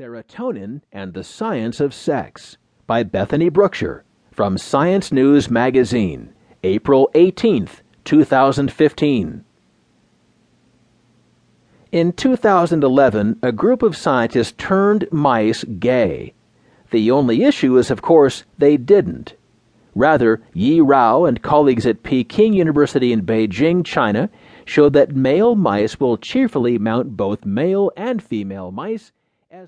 Serotonin and the Science of Sex by Bethany Brookshire from Science News Magazine, April 18, 2015. In 2011, a group of scientists turned mice gay. The only issue is, of course, they didn't. Rather, Yi Rao and colleagues at Peking University in Beijing, China, showed that male mice will cheerfully mount both male and female mice